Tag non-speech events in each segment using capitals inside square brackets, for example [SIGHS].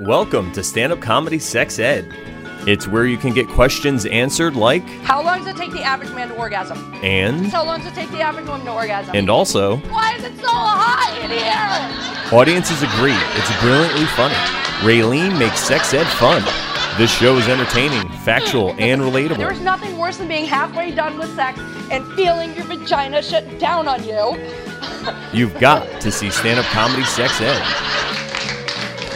Welcome to Stand Up Comedy Sex Ed. It's where you can get questions answered like, How long does it take the average man to orgasm? and, How long does it take the average woman to orgasm? and also, Why is it so hot in here? audiences agree it's brilliantly funny. Raylene makes sex ed fun. This show is entertaining, factual, [LAUGHS] and relatable. There's nothing worse than being halfway done with sex and feeling your vagina shut down on you. You've got to see Stand Up Comedy Sex Ed.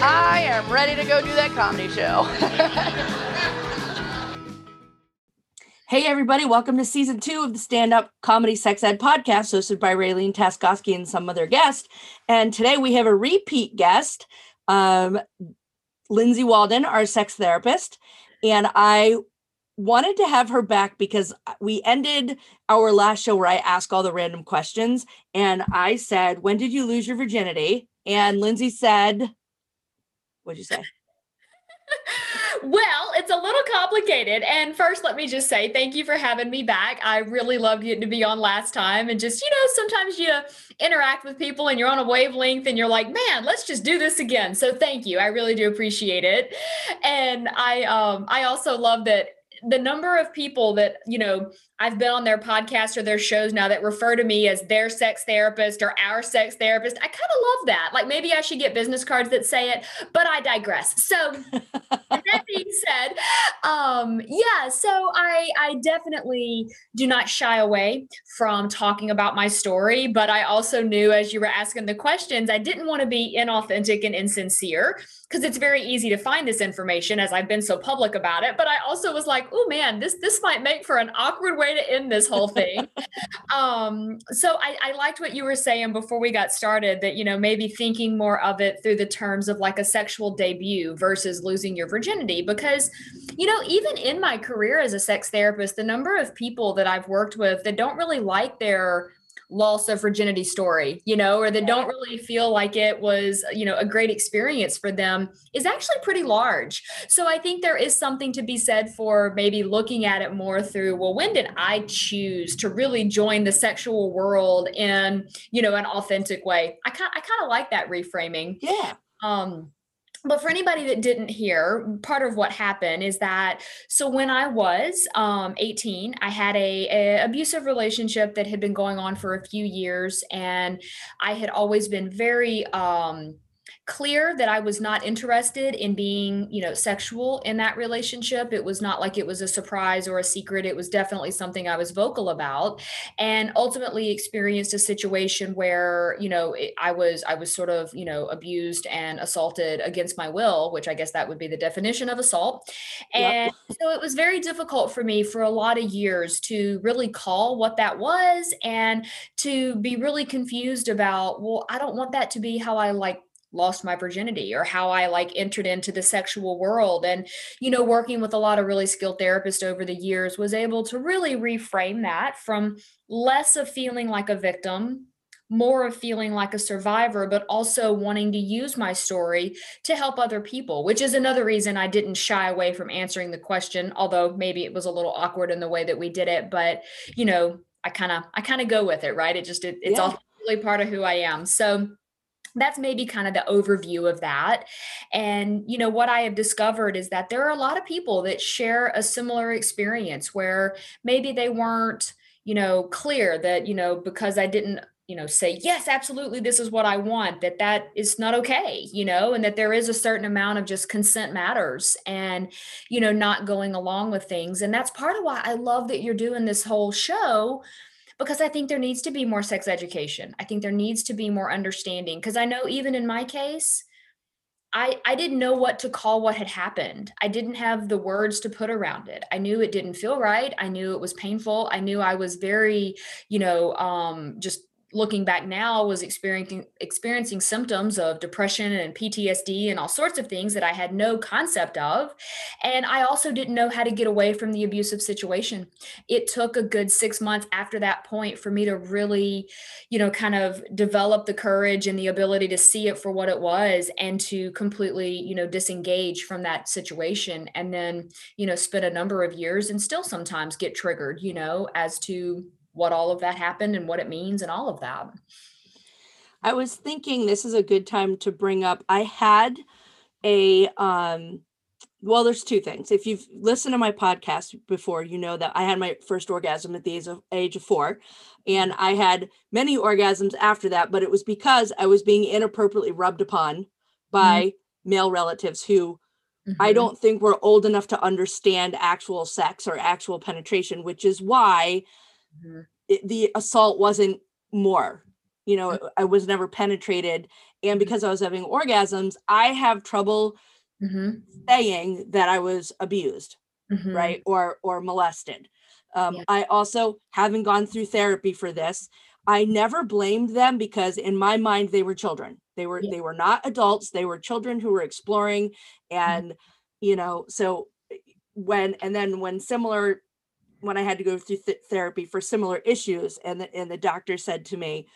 I am ready to go do that comedy show. [LAUGHS] Hey, everybody, welcome to season two of the Stand Up Comedy Sex Ed podcast, hosted by Raylene Taskoski and some other guest. And today we have a repeat guest, um, Lindsay Walden, our sex therapist. And I wanted to have her back because we ended our last show where I asked all the random questions. And I said, When did you lose your virginity? And Lindsay said, What'd you say? well, it's a little complicated. And first, let me just say thank you for having me back. I really loved getting to be on last time. And just, you know, sometimes you interact with people and you're on a wavelength and you're like, man, let's just do this again. So thank you. I really do appreciate it. And I um I also love that the number of people that, you know, I've been on their podcast or their shows now that refer to me as their sex therapist or our sex therapist. I kind of love that. Like maybe I should get business cards that say it, but I digress. So [LAUGHS] that being said, um, yeah, so I I definitely do not shy away from talking about my story, but I also knew as you were asking the questions, I didn't want to be inauthentic and insincere because it's very easy to find this information as I've been so public about it. But I also was like, oh man, this this might make for an awkward way to end this whole thing. um, so I, I liked what you were saying before we got started that you know maybe thinking more of it through the terms of like a sexual debut versus losing your virginity because you know even in my career as a sex therapist the number of people that I've worked with that don't really like their loss of virginity story, you know, or that don't really feel like it was, you know, a great experience for them is actually pretty large. So I think there is something to be said for maybe looking at it more through, well, when did I choose to really join the sexual world in, you know, an authentic way? I kind I kind of like that reframing. Yeah. Um, but for anybody that didn't hear, part of what happened is that so when I was um, 18, I had a, a abusive relationship that had been going on for a few years, and I had always been very um, clear that I was not interested in being, you know, sexual in that relationship. It was not like it was a surprise or a secret. It was definitely something I was vocal about and ultimately experienced a situation where, you know, it, I was I was sort of, you know, abused and assaulted against my will, which I guess that would be the definition of assault. And Yep. so it was very difficult for me for a lot of years to really call what that was and to be really confused about, well, I don't want that to be how I like lost my virginity or how I like entered into the sexual world. And, you know, working with a lot of really skilled therapists over the years was able to really reframe that from less of feeling like a victim. More of feeling like a survivor, but also wanting to use my story to help other people, which is another reason I didn't shy away from answering the question, although maybe it was a little awkward in the way that we did it. But, you know, I kind of I kind of go with it, right? It just it, it's Yeah. all really part of who I am. So that's maybe kind of the overview of that. And, you know, what I have discovered is that there are a lot of people that share a similar experience where maybe they weren't, you know, clear that, you know, because I didn't you know say yes absolutely this is what i want that that is not okay you know and that there is a certain amount of just consent matters and you know not going along with things and that's part of why i love that you're doing this whole show because I think there needs to be more sex education. I think there needs to be more understanding because I know even in my case, I I didn't know what to call what had happened. I didn't have the words to put around it. I knew it didn't feel right. I knew it was painful. I knew I was very, you know, um just looking back now was experiencing experiencing symptoms of depression and PTSD and all sorts of things that I had no concept of. And I also didn't know how to get away from the abusive situation. It took a good 6 months after that point for me to really you know kind of develop the courage and the ability to see it for what it was and to completely you know disengage from that situation and then you know spend a number of years and still sometimes get triggered you know as to what all of that happened and what it means and all of that. I was thinking this is a good time to bring up. I had a um well there's two things if you've listened to my podcast before you know that i had my first orgasm at the age of, age of four and i had many orgasms after that but it was because i was being inappropriately rubbed upon by male relatives who I Mhm. don't think we're old enough to understand actual sex or actual penetration, which is why Mhm. it, the assault wasn't more. You know, I was never penetrated. And because I was having orgasms, I have trouble Mhm. saying that I was abused, Mhm. right? Or or molested. Um, Yeah. I also having gone through therapy for this, I never blamed them because in my mind they were children. They were Yeah. they were not adults. They were children who were exploring, and you know, so when and then when similar when I had to go through th- therapy for similar issues, and the, and the doctor said to me,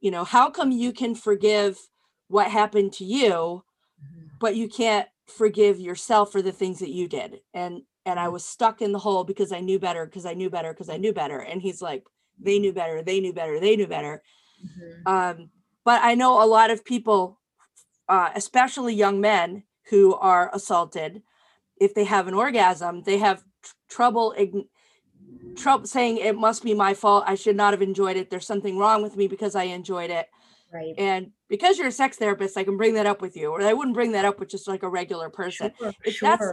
you know, how come you can forgive what happened to you, Mhm. but you can't forgive yourself for the things that you did and and Mm-hmm. i was stuck in the hole because i knew better because i knew better because i knew better and he's like they knew better they knew better they knew better Mhm. um but i know a lot of people uh, especially young men who are assaulted if they have an orgasm they have tr- trouble ign- trouble saying it must be my fault i should not have enjoyed it there's something wrong with me because i enjoyed it Right. and because you're a sex therapist i can bring that up with you or i wouldn't bring that up with just like a regular person Sure, if that's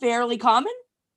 fairly common.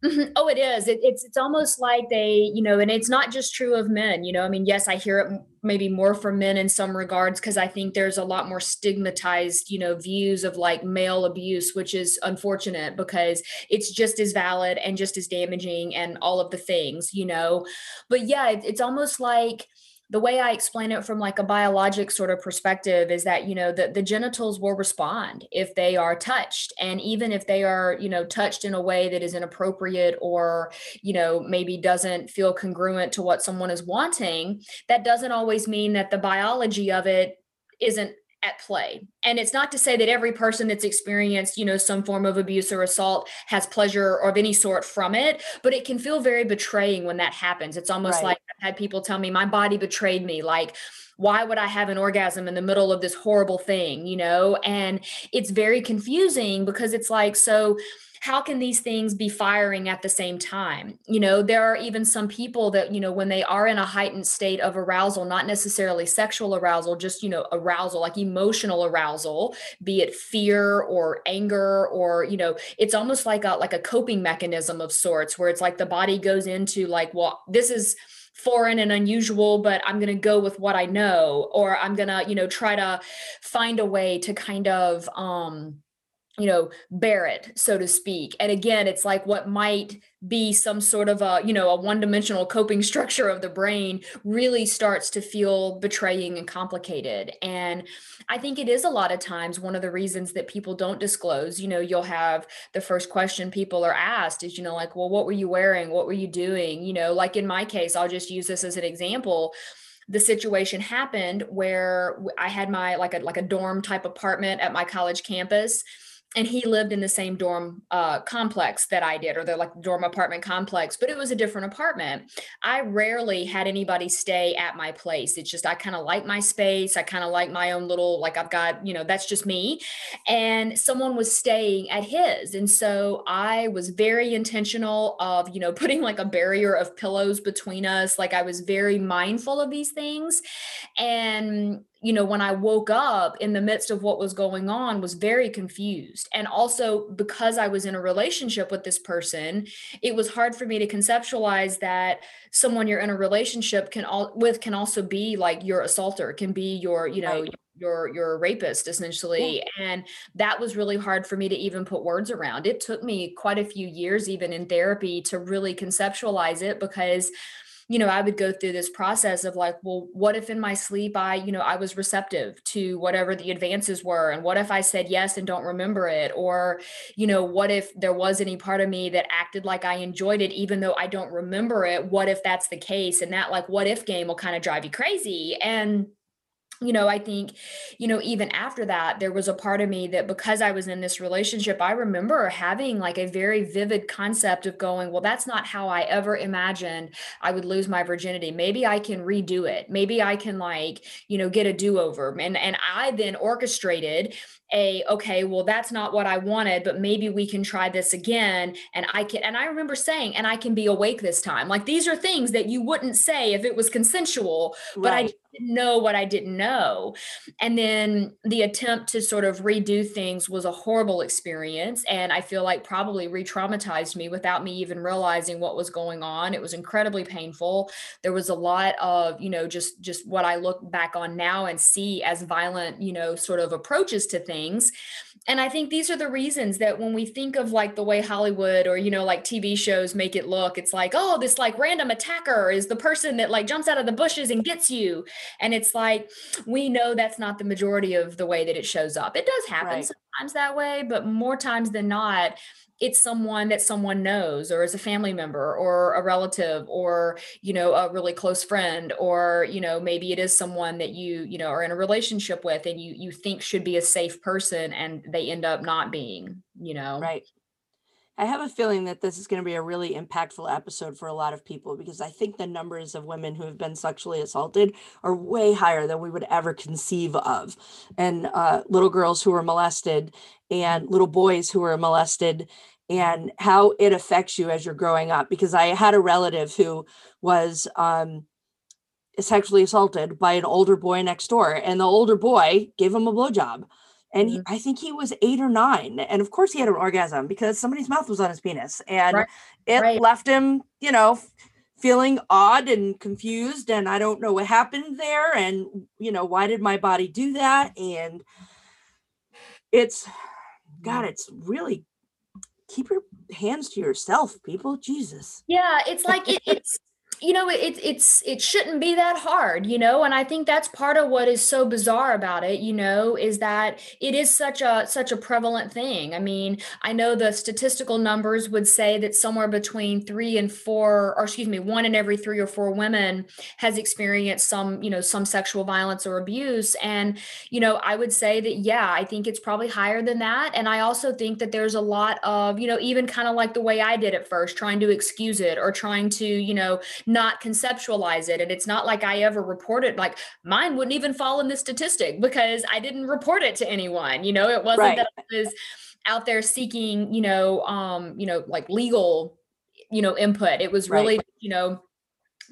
Mm-hmm. Oh, it is. It, it's it's almost like they, you know, and it's not just true of men. You know, I mean, yes, I hear it maybe more from men in some regards because I think there's a lot more stigmatized, you know, views of like male abuse, which is unfortunate because it's just as valid and just as damaging and all of the things, you know. But yeah, it, it's almost like the way I explain it from like a biologic sort of perspective is that, you know, the, the genitals will respond if they are touched. And even if they are, you know, touched in a way that is inappropriate or, you know, maybe doesn't feel congruent to what someone is wanting, that doesn't always mean that the biology of it isn't at play. And it's not to say that every person that's experienced, you know, some form of abuse or assault has pleasure of any sort from it, but it can feel very betraying when that happens. It's almost Right. like I've had people tell me my body betrayed me. Like, why would I have an orgasm in the middle of this horrible thing, you know? And it's very confusing because it's like, so how can these things be firing at the same time? You know, there are even some people that, you know, when they are in a heightened state of arousal, not necessarily sexual arousal, just, you know, arousal, like emotional arousal, be it fear or anger or, you know, it's almost like a like a coping mechanism of sorts where it's like the body goes into like, well, this is foreign and unusual but i'm going to go with what i know or i'm going to you know try to find a way to kind of um you know bear it so to speak. And again it's like what might be some sort of a you know a one dimensional coping [LAUGHS] structure of the brain really starts to feel betraying and complicated. And i think it is a lot of times one of the reasons that people don't disclose. You know you'll have the first question people are asked is you know like well what were you wearing? What were you doing? You know like in my case i'll just use this as an example. The situation happened where i had my like a like a dorm type apartment at my college campus and he lived in the same dorm uh, complex that I did, or the like dorm apartment complex, but it was a different apartment. I rarely had anybody stay at my place. It's just I kind of like my space. I kind of like my own little like I've got you know that's just me, and someone was staying at his, and so I was very intentional of you know [LAUGHS] putting like a barrier of pillows between us. Like I was very mindful of these things, and you know when i woke up in the midst of what was going on was very confused. And also because i was in a relationship with this person it was hard for me to conceptualize that someone you're in a relationship can all with can also be like your assaulter can be your you know Right. your your rapist essentially. And that was really hard for me to even put words around. It took me quite a few years even in therapy to really conceptualize it because you know, I would go through this process of like, well, what if in my sleep I, you know, I was receptive to whatever the advances were? And what if I said yes and don't remember it? Or, you know, what if there was any part of me that acted like I enjoyed it, even though I don't remember it? What if that's the case? And that like, what if game will kind of drive you crazy. And you know, I think, you know, even after that, there was a part of me that because I was in this relationship, I remember having like a very vivid concept of going, well, that's not how I ever imagined I would lose my virginity. Maybe I can redo it. Maybe I can like, you know, get a do-over. And and I then orchestrated a okay well that's not what i wanted but maybe we can try this again and i can and i remember saying and i can be awake this time like these are things that you wouldn't say if it was consensual but i know what I didn't know. And then the attempt to sort of redo things was a horrible experience. And I feel like probably re traumatized me without me even realizing what was going on. It was incredibly painful. There was a lot of, you know, just, just what I look back on now and see as violent, you know, sort of approaches to things and I think these are the reasons that when we think of like the way Hollywood or, you know, like TV shows make it look, it's like, oh, this like random attacker is the person that like jumps out of the bushes and gets you. And it's like, we know that's not the majority of the way that it shows up. It does happen right. sometimes that way, but more times than not, it's someone that someone knows or is a family member or a relative or you know a really close friend or you know maybe it is someone that you you know are in a relationship with and you you think should be a safe person and they end up not being you know? Right I have a feeling that this is going to be a really impactful episode for a lot of people because I think the numbers of women who have been sexually assaulted are way higher than we would ever conceive of. And uh, little girls who are molested and little boys who are molested and how it affects you as you're growing up. Because I had a relative who was um, sexually assaulted by an older boy next door, and the older boy gave him a blowjob. And he, mm-hmm. I think he was eight or nine. And of course, he had an orgasm because somebody's mouth was on his penis. And right. it right. left him, you know, feeling odd and confused. And I don't know what happened there. And, you know, why did my body do that? And it's, God, mm. it's really keep your hands to yourself, people. Jesus. Yeah, it's like it, it's you know it, it's it shouldn't be that hard you know and i think that's part of what is so bizarre about it you know is that it is such a such a prevalent thing. I mean i know the statistical numbers would say that somewhere between three and four or excuse me one in every three or four women has experienced some you know some sexual violence or abuse. And you know i would say that yeah i think it's probably higher than that. And i also think that there's a lot of you know even kind of like the way i did at first trying to excuse it or trying to you know not conceptualize it. And it's not like I ever reported, like mine wouldn't even fall in this statistic because I didn't report it to anyone. You know, it wasn't right. that I was out there seeking, you know, um, you know, like legal, you know, input. It was really, right. you know,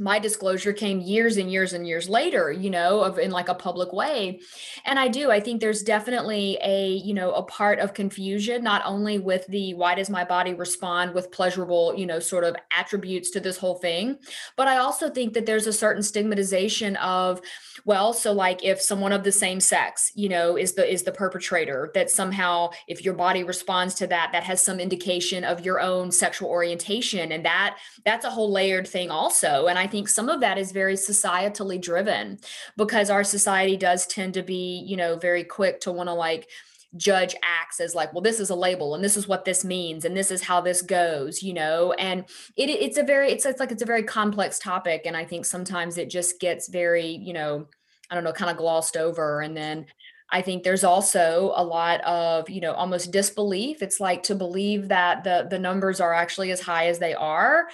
my disclosure came years and years and years later you know of in like a public way. And i do i think there's definitely a you know a part of confusion not only with the why does my body respond with pleasurable you know sort of attributes to this whole thing but i also think that there's a certain stigmatization of well so like if someone of the same sex you know is the is the perpetrator that somehow if your body responds to that that has some indication of your own sexual orientation and that that's a whole layered thing also. And i think some of that is very societally driven because our society does tend to be you know very quick to want to like judge acts as like well this is a label and this is what this means and this is how this goes you know and it, it's a very it's, it's like it's a very complex topic and i think sometimes it just gets very you know i don't know kind of glossed over and then I think there's also a lot of, you know, almost disbelief. It's like to believe that the the numbers are actually as high as they are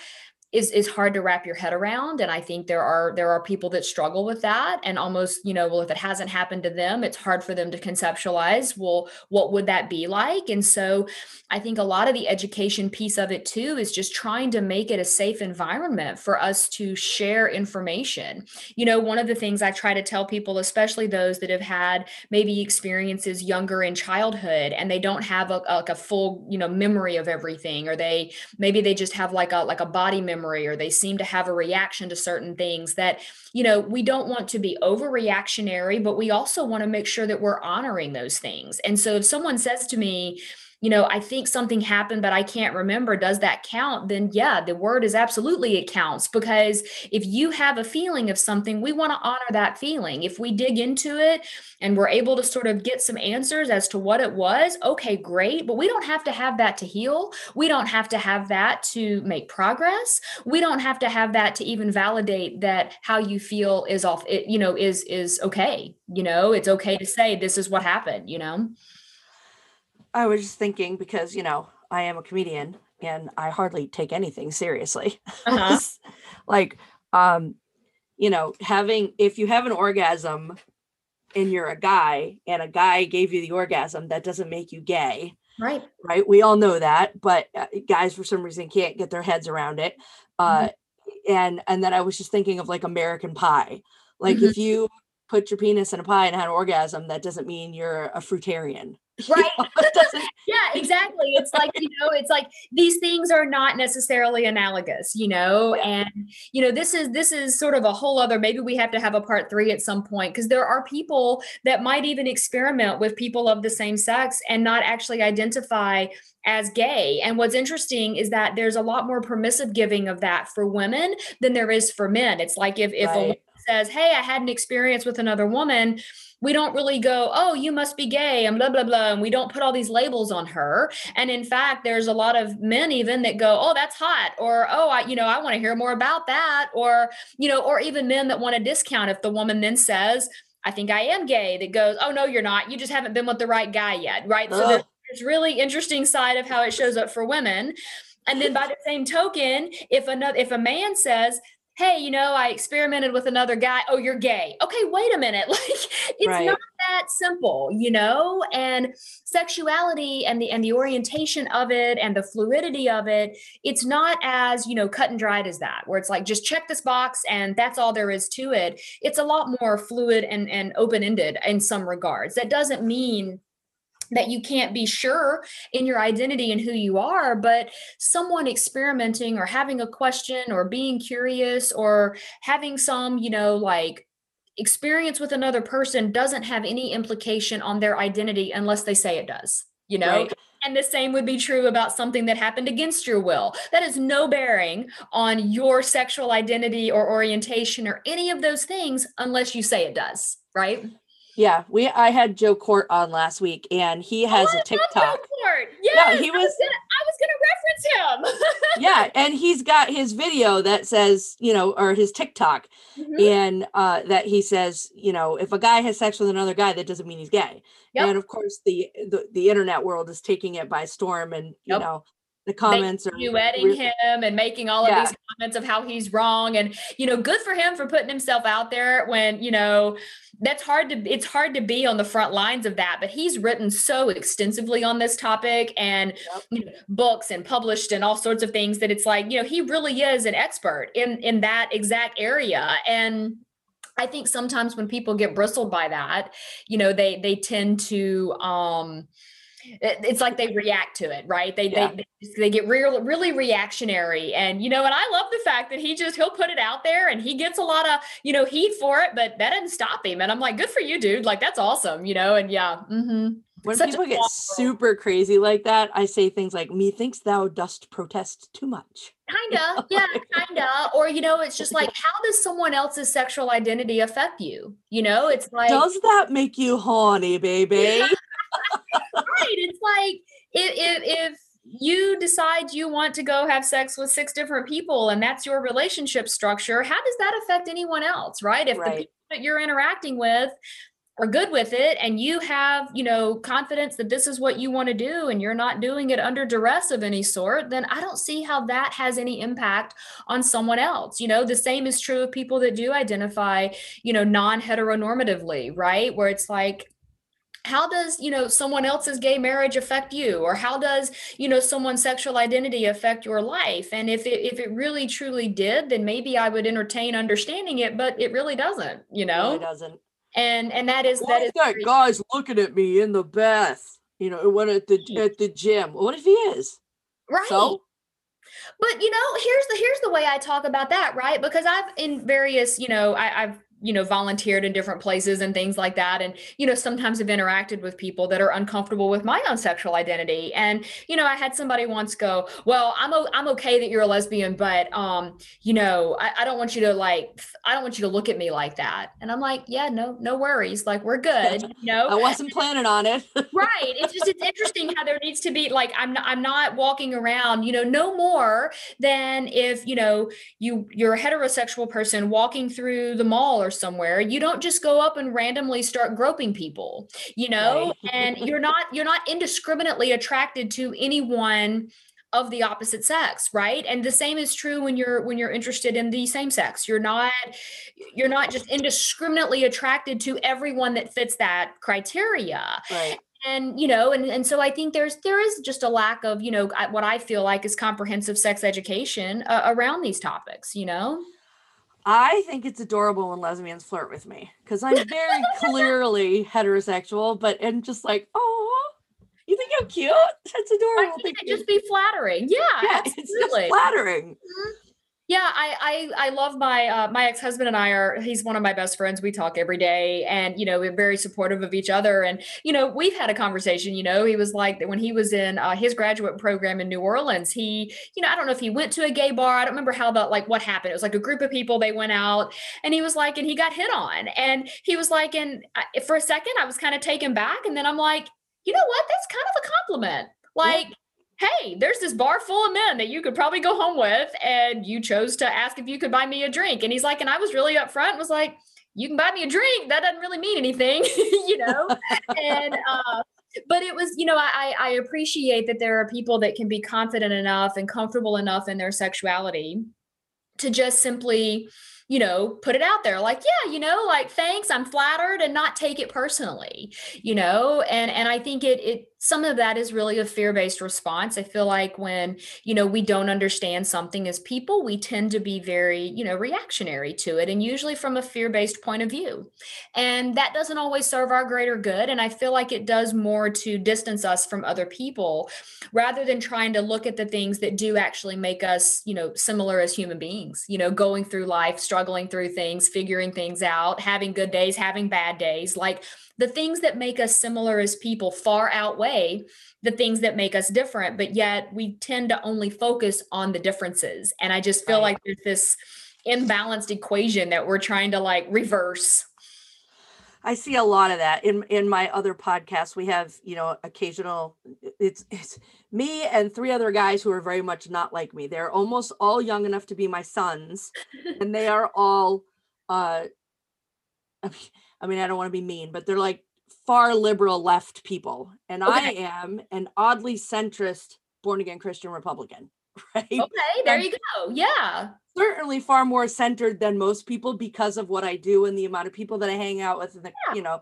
is is hard to wrap your head around and i think there are there are people that struggle with that and almost you know well if it hasn't happened to them it's hard for them to conceptualize well what would that be like? And so i think a lot of the education piece of it too is just trying to make it a safe environment for us to share information. You know one of the things i try to tell people especially those that have had maybe experiences younger in childhood and they don't have a, like a full you know memory of everything or they maybe they just have like a like a body memory memory or they seem to have a reaction to certain things that you know we don't want to be overreactionary but we also want to make sure that we're honoring those things. And so if someone says to me you know, I think something happened, but I can't remember. Does that count? Then, yeah, the word is absolutely it counts because if you have a feeling of something, we want to honor that feeling. If we dig into it and we're able to sort of get some answers as to what it was, okay, great. But we don't have to have that to heal. We don't have to have that to make progress. We don't have to have that to even validate that how you feel is off, it, you know, is is okay. You know, it's okay to say this is what happened, you know. I was just thinking because, you know, I am a comedian and I hardly take anything seriously. [LAUGHS] Uh-huh. like, um, you know, having, if you have an orgasm and you're a guy and a guy gave you the orgasm, that doesn't make you gay, Right. right? We all know that, but uh, guys for some reason can't get their heads around it. Uh, and, and then I was just thinking of like American Pie. Like, Mhm. if you put your penis in a pie and had an orgasm, that doesn't mean you're a fruitarian. [LAUGHS] Right. know, it doesn't [LAUGHS] yeah exactly it's like you know it's like these things are not necessarily analogous you know Yeah. and you know this is this is sort of a whole other maybe we have to have a part three at some point because there are people that might even experiment with people of the same sex and not actually identify as gay and what's interesting is that there's a lot more permissive giving of that for women than there is for men it's like if if a woman says hey i had an experience with another woman we don't really go, oh, you must be gay and blah, blah, blah. And we don't put all these labels on her. And in fact, there's a lot of men even that go, oh, that's hot. Or, oh, I, you know, I want to hear more about that. Or, you know, or even men that want a discount if the woman then says, I think I am gay, that goes, oh, no, you're not. You just haven't been with the right guy yet. Right. So Ugh. there's really interesting side of how it shows up for women. And then by the same token, if another if a man says, hey, you know, I experimented with another guy. Oh, you're gay. Okay, wait a minute. [LAUGHS] Like it's Right. not that simple, you know? And sexuality and the and the orientation of it and the fluidity of it, it's not as, you know, cut and dried as that, where it's like just check this box and that's all there is to it. It's a lot more fluid and, and open-ended in some regards. That doesn't mean that you can't be sure in your identity and who you are, but someone experimenting or having a question or being curious or having some, you know, like experience with another person doesn't have any implication on their identity unless they say it does, you know? Right. And the same would be true about something that happened against your will. That has no bearing on your sexual identity or orientation or any of those things unless you say it does, right? Yeah, we I had Joe Kort on last week and he has Oh, a TikTok. Kort. Yes, he I was was- gonna, I was gonna reference him. [LAUGHS] yeah, and he's got his video that says, you know, or his TikTok Mhm. and uh that he says, you know, if a guy has sex with another guy that doesn't mean he's gay. Yep. And of course the, the the internet world is taking it by storm and you Yep. know, the comments are duetting re- him and making all of these comments of how he's wrong and you know good for him for putting himself out there when you know that's hard to it's hard to be on the front lines of that but he's written so extensively on this topic and Yep. you know, books and published and all sorts of things that it's like you know he really is an expert in in that exact area and I think sometimes when people get bristled by that, you know, they they tend to um it's like they react to it, right? They Yeah. they they, just- they get real really reactionary, and you know, and I love the fact that he just he'll put it out there and he gets a lot of you know heat for it, but that doesn't stop him. And I'm like, good for you, dude. Like that's awesome, you know. And yeah, hmm when such people get super crazy like that, I say things like, Methinks thou dost protest too much. [LAUGHS] kinda, yeah, [LAUGHS] kinda. Or you know, it's just like, how does someone else's sexual identity affect you? You know, it's like Does that make you horny, baby? Right. It's like if, if if you decide you want to go have sex with six different people and that's your relationship structure, how does that affect anyone else? Right. If the people that you're interacting with are good with it and you have you know confidence that this is what you want to do and you're not doing it under duress of any sort then i don't see how that has any impact on someone else you know the same is true of people that do identify you know non-heteronormatively right where it's like how does you know someone else's gay marriage affect you or how does you know someone's sexual identity affect your life and if it if it really truly did then maybe i would entertain understanding it but it really doesn't you know Really doesn't. and and that is What that that very- guy's looking at me in the bath? You know, when at the hmm. at the gym. What if he is? right So but you know here's the here's the way i talk about that right because i've in various you know I, i've you know volunteered in different places and things like that. And you know sometimes have interacted with people that are uncomfortable with my own sexual identity. And you know i had somebody once go well i'm o- i'm okay that you're a lesbian but um you know I, I don't want you to like i don't want you to look at me like that. And i'm like yeah no no worries. Like we're good you know? I wasn't planning on it. [LAUGHS] right. It's just it's interesting how there needs to be like i'm not, i'm not walking around you know no more than if you know you you're a heterosexual person walking through the mall or somewhere you don't just go up and randomly start groping people you know? Right. [LAUGHS] and you're not you're not indiscriminately attracted to anyone of the opposite sex right? And the same is true when you're when you're interested in the same sex. You're not you're not just indiscriminately attracted to everyone that fits that criteria. Right. and you know and, and so i think there's there is just a lack of you know what i feel like is comprehensive sex education uh, around these topics you know I think it's adorable when lesbians flirt with me because I'm very clearly heterosexual, but and just like, oh, you think I'm cute? That's adorable. i think it you. just be flattering yeah, yeah, [LAUGHS] it's absolutely flattering. Mm-hmm. Yeah, I I I love my uh, my ex husband and I are he's one of my best friends. We talk every day, and you know we're very supportive of each other. And you know we've had a conversation. You know he was like that when he was in uh, his graduate program in New Orleans. He you know I don't know if he went to a gay bar. I don't remember how the like what happened. It was like a group of people. They went out, and he was like, and he got hit on, and he was like, and I, for a second I was kind of taken back, and then I'm like, you know what? That's kind of a compliment. Like hey, there's this bar full of men that you could probably go home with, and you chose to ask if you could buy me a drink. And he's like, and I was really upfront, was like, you can buy me a drink. That doesn't really mean anything, [LAUGHS] you know? and [LAUGHS] uh but it was, you know, I I appreciate that there are people that can be confident enough and comfortable enough in their sexuality to just simply you know put it out there like yeah you know like thanks i'm flattered and not take it personally you know and and i think it it some of that is really a fear-based response. I feel like when you know we don't understand something as people we tend to be very you know reactionary to it and usually from a fear-based point of view. And that doesn't always serve our greater good and i feel like it does more to distance us from other people rather than trying to look at the things that do actually make us you know similar as human beings you know going through life struggling through things figuring things out having good days having bad days like the things that make us similar as people far outweigh the things that make us different but yet we tend to only focus on the differences and i just feel Right. like there's this imbalanced equation that we're trying to like reverse I see a lot of that in in my other podcasts. We have, you know, occasional. It's it's me and three other guys who are very much not like me. They're almost all young enough to be my sons, [LAUGHS] and they are all. uh [LAUGHS] I mean, I don't want to be mean, but they're like far liberal left people, and I am an oddly centrist born again Christian Republican, [LAUGHS] right? okay there you go yeah certainly far more centered than most people because of what I do and the amount of people that I hang out with and the, Yeah. you know,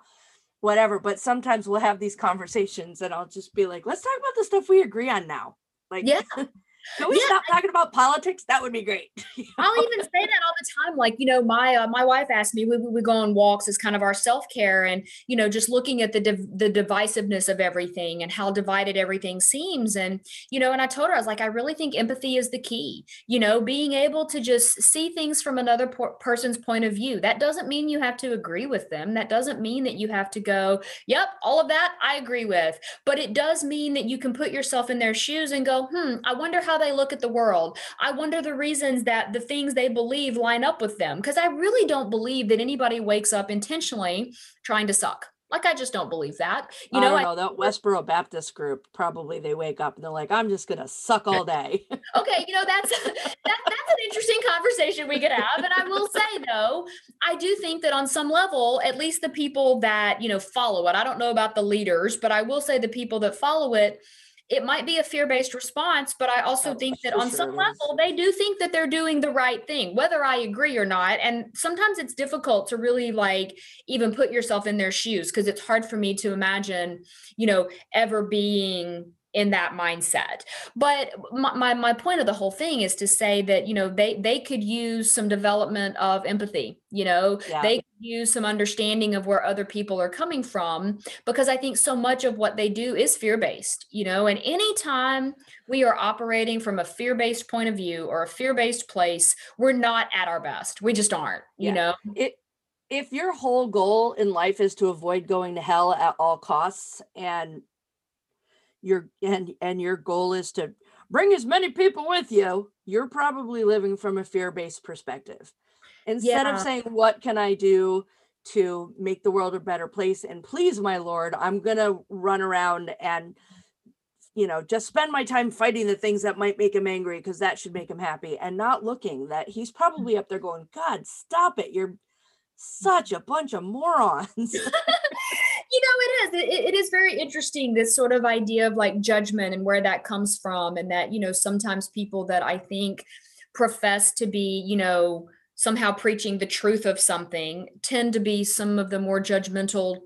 whatever. But sometimes we'll have these conversations and I'll just be like, let's talk about the stuff we agree on now. Like, Yeah. [LAUGHS] [LAUGHS] can we Yeah. stop talking about politics? That would be great. [LAUGHS] I'll even say that all the time. Like, you know, my uh, my wife asked me, we, we go on walks as kind of our self care, and you know, just looking at the div- the divisiveness of everything and how divided everything seems, and you know, and I told her I was like, I really think empathy is the key. You know, being able to just see things from another por- person's point of view. That doesn't mean you have to agree with them. That doesn't mean that you have to go, yep, all of that I agree with. But it does mean that you can put yourself in their shoes and go, hmm, I wonder how they look at the world. I wonder the reasons that the things they believe line up with them. Because I really don't believe that anybody wakes up intentionally trying to suck. Like I just don't believe that. You I know, I, that Westboro Baptist group probably they wake up and they're like, I'm just gonna suck all [LAUGHS] day. okay, you know that's [LAUGHS] that, that's an interesting conversation we could have. And I will say though, I do think that on some level, at least the people that you know follow it, I don't know about the leaders, but I will say the people that follow it. It might be a fear-based response, but I also Oh, think that on sure some level they do think that they're doing the right thing, whether I agree or not. And sometimes it's difficult to really like even put yourself in their shoes because it's hard for me to imagine, you know, ever being in that mindset. But my, my my point of the whole thing is to say that, you know, they they could use some development of empathy, you know, Yeah. they could use some understanding of where other people are coming from because I think so much of what they do is fear-based, you know, and anytime we are operating from a fear-based point of view or a fear-based place, we're not at our best. We just aren't, you Yeah. know. it if your whole goal in life is to avoid going to hell at all costs and your and and your goal is to bring as many people with you you're probably living from a fear-based perspective. Instead Yeah. of saying what can i do to make the world a better place and please my lord i'm going to run around and you know just spend my time fighting the things that might make him angry because that should make him happy and not looking that he's mm. probably up there going god stop it you're such a bunch of morons [LAUGHS] you know it is it, it is very interesting this sort of idea of like judgment and where that comes from and that you know sometimes people that i think profess to be you know somehow preaching the truth of something tend to be some of the more judgmental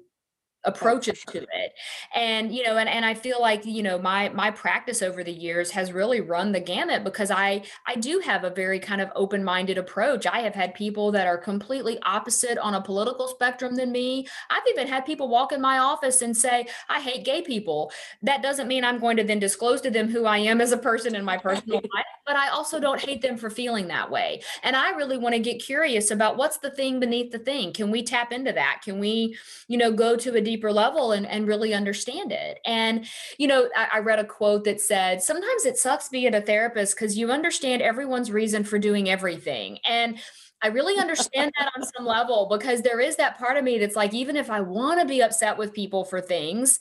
approaches to it. And you know and, and i feel like you know my my practice over the years has really run the gamut because i i do have a very kind of open-minded approach. I have had people that are completely opposite on a political spectrum than me. I've even had people walk in my office and say i hate gay people. That doesn't mean i'm going to then disclose to them who i am as a person in my personal life but i also don't hate them for feeling that way. And i really want to get curious about what's the thing beneath the thing? Can we tap into that? Can we you know go to a deeper level and, and really understand it. And you know I, I read a quote that said sometimes it sucks being a therapist because you understand everyone's reason for doing everything. And I really understand that on some level because there is that part of me that's like, even if I want to be upset with people for things,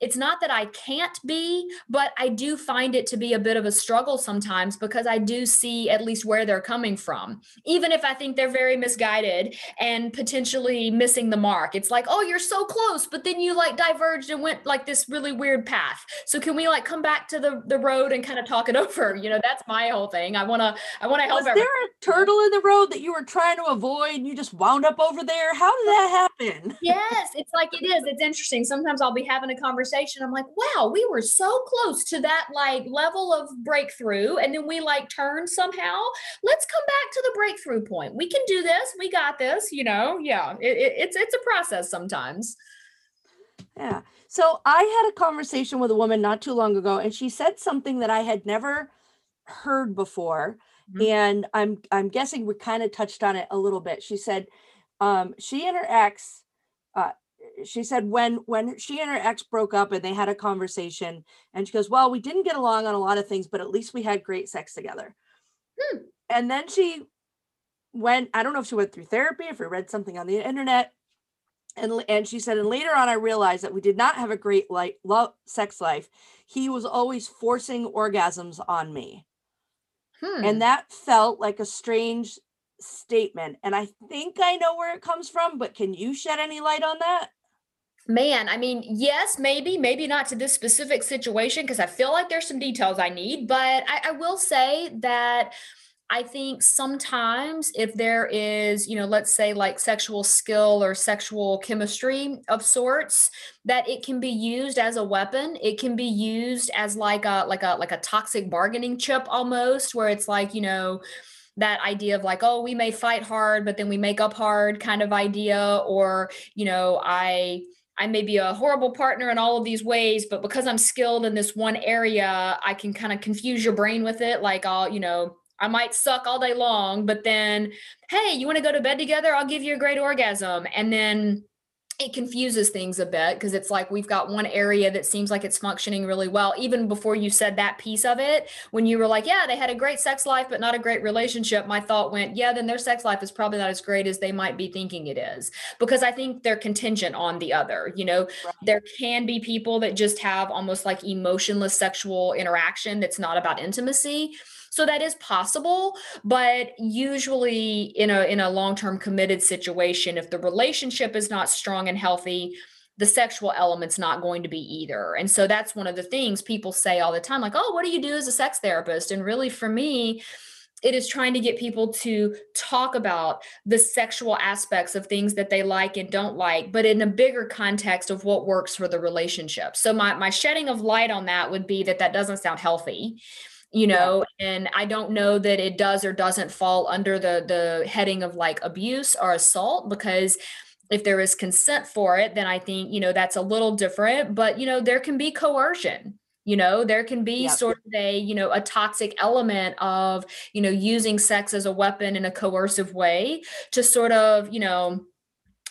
it's not that I can't be, but I do find it to be a bit of a struggle sometimes because I do see at least where they're coming from. Even if I think they're very misguided and potentially missing the mark, it's like, oh, you're so close, but then you like diverged and went like this really weird path. So can we like come back to the, the road and kind of talk it [LAUGHS] over? You know, that's my whole thing. I want to, I want to help Was everyone. there a turtle in the road that you were trying to avoid and you just wound up over there? How did that happen? yes, it's like it is. It's interesting. Sometimes I'll be having a conversation. I'm like, wow, we were so close to that like level of breakthrough. And then we like turned somehow. Let's come back to the breakthrough point. We can do this. We got this, you know? Yeah. It, it, it's it's a process sometimes. Yeah. So I had a conversation with a woman not too long ago, and she said something that I had never heard before. Mhm. And I'm I'm guessing we kind of touched on it a little bit. She said um, she and her ex, uh, she said when when she and her ex broke up and they had a conversation, and she goes, "Well, we didn't get along on a lot of things, but at least we had great sex together." Hmm. And then she went. I don't know if she went through therapy, if we read something on the internet, and and she said, and later on, I realized that we did not have a great like love sex life. He was always forcing orgasms on me, Hmm. and that felt like a strange statement. And I think I know where it comes from, but can you shed any light on that? Man, I mean, yes, maybe, maybe not to this specific situation because I feel like there's some details I need, but I, I will say that I think sometimes if there is, you know, let's say like sexual skill or sexual chemistry of sorts, that it can be used as a weapon. It can be used as like a like a like a toxic bargaining chip almost, where it's like, you know, that idea of like, oh, we may fight hard, but then we make up hard kind of idea, or, you know, I I may be a horrible partner in all of these ways, but because I'm skilled in this one area, I can kind of confuse your brain with it. Like I'll, you know, I might suck all day long, but then, hey, you want to go to bed together? I'll give you a great orgasm. And then it confuses things a bit because it's like we've got one area that seems like it's functioning really well. Even before you said that piece of it, when you were like, yeah, they had a great sex life, but not a great relationship, my thought went, yeah, then their sex life is probably not as great as they might be thinking it is. Because I think they're contingent on the other. You know, there can be people that just have almost like emotionless sexual interaction that's not about intimacy so that is possible but usually in a in a long-term committed situation if the relationship is not strong and healthy the sexual element's not going to be either. And so that's one of the things people say all the time like oh what do you do as a sex therapist? And really for me it is trying to get people to talk about the sexual aspects of things that they like and don't like but in a bigger context of what works for the relationship. So my my shedding of light on that would be that that doesn't sound healthy you know and i don't know that it does or doesn't fall under the the heading of like abuse or assault because if there is consent for it then i think you know that's a little different but you know there can be coercion you know there can be Yep. sort of a you know a toxic element of you know using sex as a weapon in a coercive way to sort of you know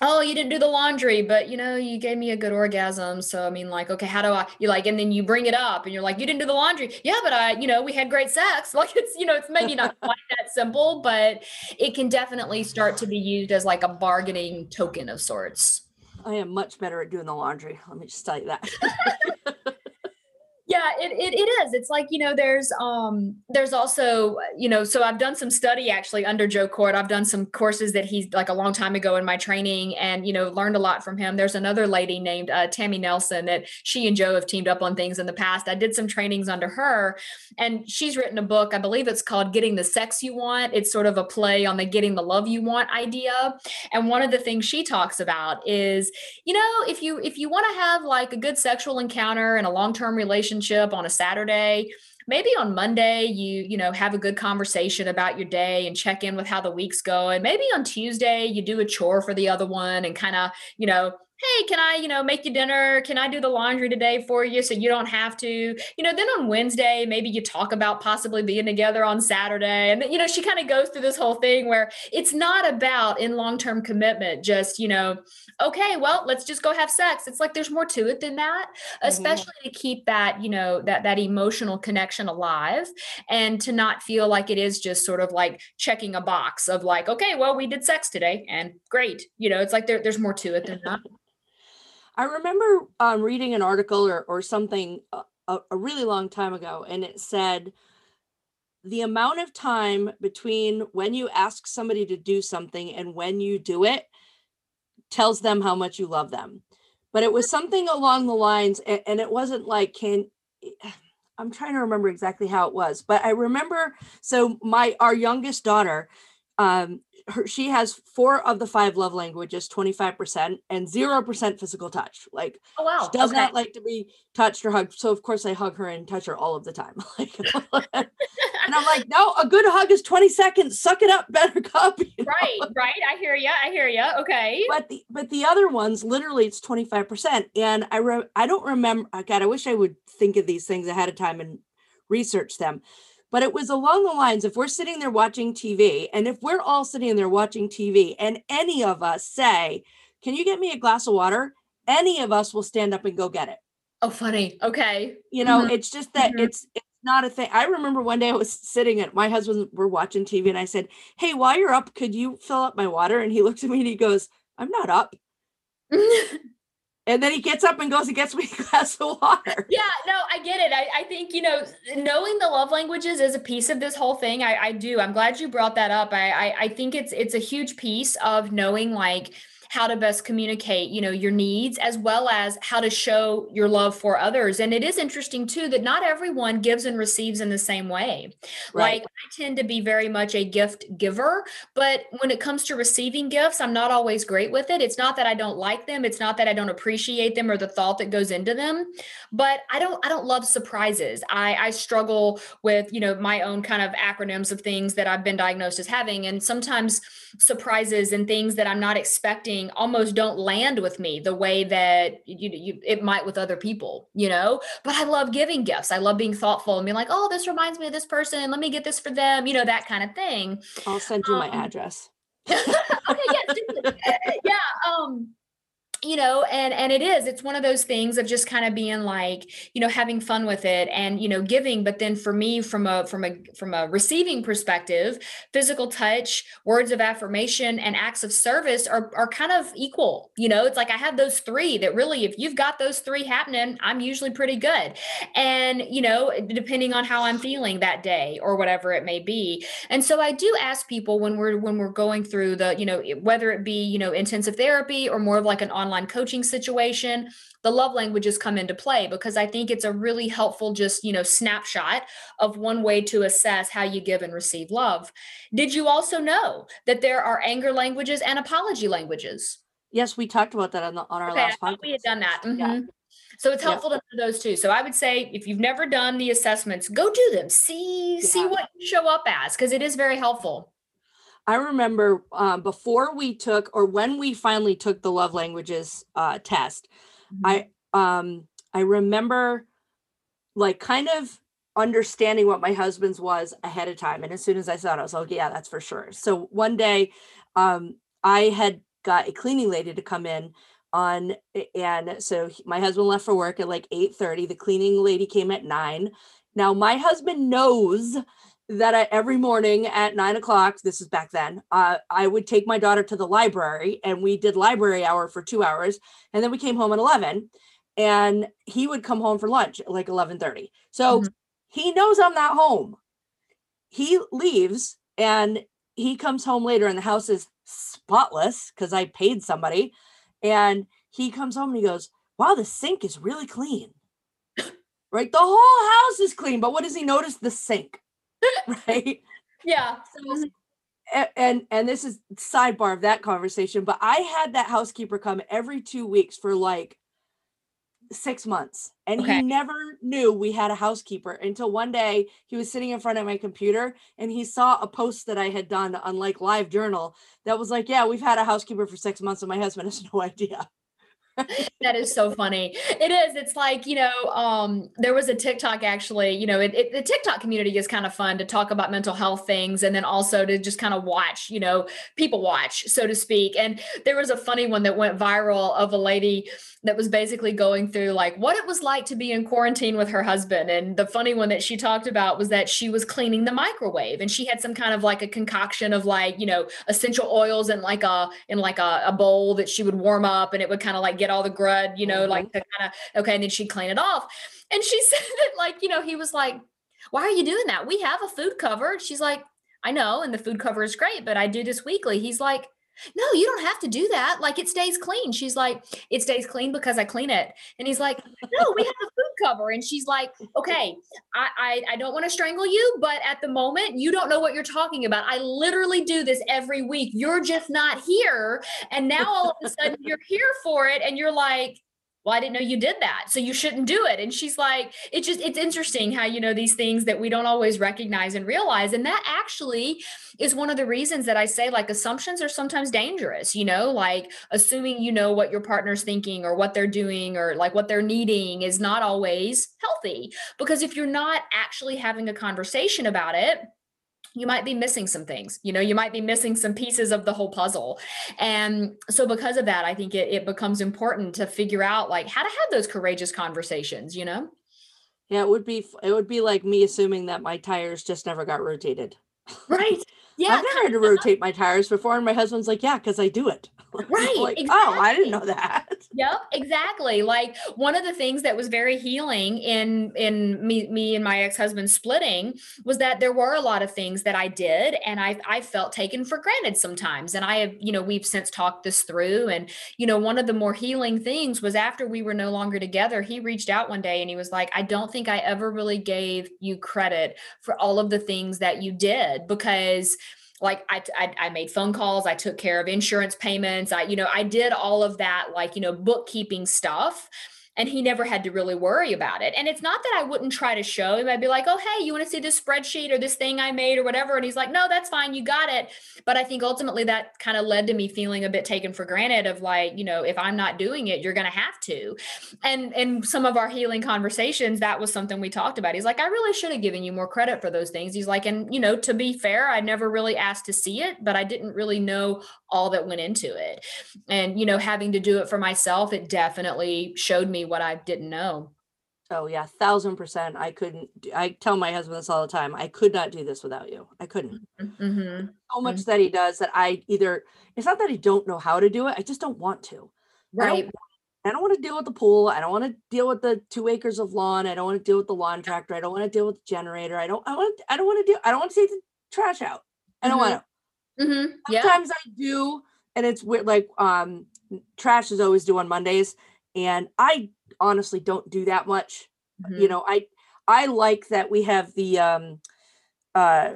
oh you didn't do the laundry but you know you gave me a good orgasm so i mean like okay how do i you like and then you bring it up and you're like you didn't do the laundry yeah but i you know we had great sex [LAUGHS] like it's you know it's maybe not [LAUGHS] quite that simple but it can definitely start to be used as like a bargaining token of sorts I am much better at doing the laundry. Let me just tell you that. [LAUGHS] yeah it, it, it is. It's like you know there's um there's also you know so i've done some study actually under joe kort. I've done some courses that he's like a long time ago in my training and you know learned a lot from him. There's another lady named uh, tammy nelson that she and joe have teamed up on things in the past. I did some trainings under her and she's written a book. I believe it's called getting the sex you want. It's sort of a play on the getting the love you want idea. And one of the things she talks about is you know if you if you want to have like a good sexual encounter and a long-term relationship relationship on a Saturday, maybe on Monday you, you know, have a good conversation about your day and check in with how the week's going. Maybe on Tuesday you do a chore for the other one and kind of, you know, hey can i you know make you dinner? Can i do the laundry today for you so you don't have to? You know then on wednesday maybe you talk about possibly being together on saturday. And then, you know she kind of goes through this whole thing where it's not about in long-term commitment just you know okay well let's just go have sex. It's like there's more to it than that mm-hmm. especially to keep that you know that that emotional connection alive and to not feel like it is just sort of like checking a box of like okay well we did sex today and great. You know it's like there, there's more to it than [LAUGHS] that I remember um, reading an article or, or something a, a really long time ago, and it said the amount of time between when you ask somebody to do something and when you do it tells them how much you love them. But it was [LAUGHS] something along the lines, and, and it wasn't like, can [SIGHS] I'm trying to remember exactly how it was, but I remember so my our youngest daughter, um, her, she has four of the five love languages, 25%, and 0% physical touch. Like, oh, wow. She does okay. not like to be touched or hugged. So, of course, I hug her and touch her all of the time. [LAUGHS] like, and I'm like, no, a good hug is 20 seconds. Suck it up, better cup. [LAUGHS] You know? Right, right. I hear you. I hear you. Okay. But the but the other ones, literally, it's 25%. And I re- I don't remember. God, I wish I would think of these things ahead of time and research them but it was along the lines if we're sitting there watching TV and if we're all sitting there watching TV and any of us say, Can you get me a glass of water? Any of us will stand up and go get it. Oh, funny. Okay. You know, mm-hmm. it's just that mm-hmm. it's it's not a thing. I remember one day I was sitting at my husband were watching TV and I said, Hey, while you're up, could you fill up my water? And he [LAUGHS] looks at me and he goes, I'm not up. [LAUGHS] and then he gets up and goes and gets me a [LAUGHS] glass of water. Yeah, no, I get it. I, I think, you know, knowing the love languages is a piece of this whole thing. I, I do. I'm glad you brought that up. I, I, I think it's it's a huge piece of knowing like how to best communicate you know your needs as well as how to show your love for others. And it is interesting too that not everyone gives and receives in the same way. Right. like i tend to be very much a gift giver but when it comes to receiving gifts i'm not always great with it. It's not that i don't like them. It's not that i don't appreciate them or the thought that goes into them. But i don't i don't love surprises. I i struggle with you know my own kind of acronyms of things that i've been diagnosed as having. And sometimes surprises and things that i'm not expecting almost don't land with me the way that you, you it might with other people, you know. But I love giving gifts. I love being thoughtful and being like, oh, this reminds me of this person. Let me get this for them, you know, that kind of thing. I'll send you um, my address. [LAUGHS] okay, yes, [LAUGHS] yeah. Um, you know and and it is it's one of those things of just kind of being like you know having fun with it and you know giving but then for me from a from a from a receiving perspective physical touch words of affirmation and acts of service are are kind of equal you know? It's like i have those three that really if you've got those three happening i'm usually pretty good. And you know depending on how i'm feeling that day or whatever it may be. And so i do ask people when we're when we're going through the you know whether it be you know intensive therapy or more of like an online online coaching situation, the love languages come into play because I think it's a really helpful, just, you know, snapshot of one way to assess how you give and receive love. Did you also know that there are anger languages and apology languages? Yes, we talked about that on, the, on our okay, last podcast. We had done that. Mm-hmm. Yeah. So it's helpful yeah. to know those too. So I would say if you've never done the assessments, go do them. See yeah. see what you show up as because it is very helpful. I remember um, before we took, or when we finally took the love languages uh, test, mm-hmm. I um, I remember like kind of understanding what my husband's was ahead of time, and as soon as I saw it, I was like, yeah, that's for sure. So one day, um, I had got a cleaning lady to come in on and so my husband left for work at like 8 30 the cleaning lady came at 9 now my husband knows that I, every morning at nine o'clock, this is back then, uh, I would take my daughter to the library and we did library hour for two hours. And then we came home at 11 and he would come home for lunch at like 1130. So mm-hmm. he knows I'm not home. He leaves and he comes home later and the house is spotless because I paid somebody. And he comes home and he goes, wow, the sink is really clean. right? The whole house is clean, but what does he notice? The sink [LAUGHS] right? Yeah. So, and and this is sidebar of that conversation, but I had that housekeeper come every two weeks for like six months, and okay. he never knew we had a housekeeper until one day he was sitting in front of my computer and he saw a post that I had done on like Live Journal that was like, "Yeah, we've had a housekeeper for six months, and my husband has [LAUGHS] no idea." That is so funny. It is. It's like, you know, um, there was a TikTok actually, you know, it, it, the TikTok community is kind of fun to talk about mental health things and then also to just kind of watch, you know, people watch, so to speak. And there was a funny one that went viral of a lady that was basically going through like what it was like to be in quarantine with her husband. And the funny one that she talked about was that she was cleaning the microwave and she had some kind of like a concoction of like, you know, essential oils in like a in like a, a bowl that she would warm up and it would kind of like get all the grud, you know, mm-hmm. like to kind of okay, and then she'd clean it off. And she [LAUGHS] said that like, you know, he was like, Why are you doing that? We have a food cover. She's like, I know, and the food cover is great, but I do this weekly. He's like, no, you don't have to do that. Like it stays clean. She's like, it stays clean because I clean it. And he's like, no, we have a food cover. And she's like, okay, I, I, I don't want to strangle you, but at the moment, you don't know what you're talking about. I literally do this every week. You're just not here. And now all of a sudden you're here for it. And you're like, well i didn't know you did that so you shouldn't do it. And she's like it's just it's interesting how you know these things that we don't always recognize and realize and that actually is one of the reasons that i say like assumptions are sometimes dangerous you know like assuming you know what your partner's thinking or what they're doing or like what they're needing is not always healthy because if you're not actually having a conversation about it you might be missing some things you know you might be missing some pieces of the whole puzzle. And so because of that i think it, it becomes important to figure out like how to have those courageous conversations you know? Yeah it would be it would be like me assuming that my tires just never got rotated. Right. [LAUGHS] Yeah i've never had to rotate my tires before and my husband's like yeah because i do it [LAUGHS] Right. like, exactly. oh, I didn't know that. [LAUGHS] Yep, exactly. Like one of the things that was very healing in in me me and my ex-husband splitting was that there were a lot of things that I did and I I felt taken for granted sometimes. And I have, you know, we've since talked this through and you know, one of the more healing things was after we were no longer together, he reached out one day and he was like, "I don't think I ever really gave you credit for all of the things that you did because like I, I, I made phone calls i took care of insurance payments i you know i did all of that like you know bookkeeping stuff and he never had to really worry about it. And it's not that I wouldn't try to show him. I'd be like, "Oh, hey, you want to see this spreadsheet or this thing I made or whatever?" And he's like, "No, that's fine. You got it." But I think ultimately that kind of led to me feeling a bit taken for granted of like, you know, if I'm not doing it, you're going to have to. And in some of our healing conversations, that was something we talked about. He's like, "I really should have given you more credit for those things." He's like, "And you know, to be fair, I never really asked to see it, but I didn't really know all that went into it." And you know, having to do it for myself, it definitely showed me what I didn't know. Oh yeah, thousand percent. I couldn't. I tell my husband this all the time. I could not do this without you. I couldn't. Mm-hmm. mm-hmm. So much mm-hmm. that he does that I either. It's not that I don't know how to do it. I just don't want to. Right. I don't, I don't want to deal with the pool. I don't want to deal with the two acres of lawn. I don't want to deal with the lawn tractor. I don't want to deal with the generator. I don't. I want. I don't want to do. I don't want to take the trash out. I don't mm-hmm. want to. Mm-hmm. Sometimes I do, and it's weird. Like um, trash is always due on Mondays, and I honestly don't do that much. Mm-hmm. You know, I I like that we have the um uh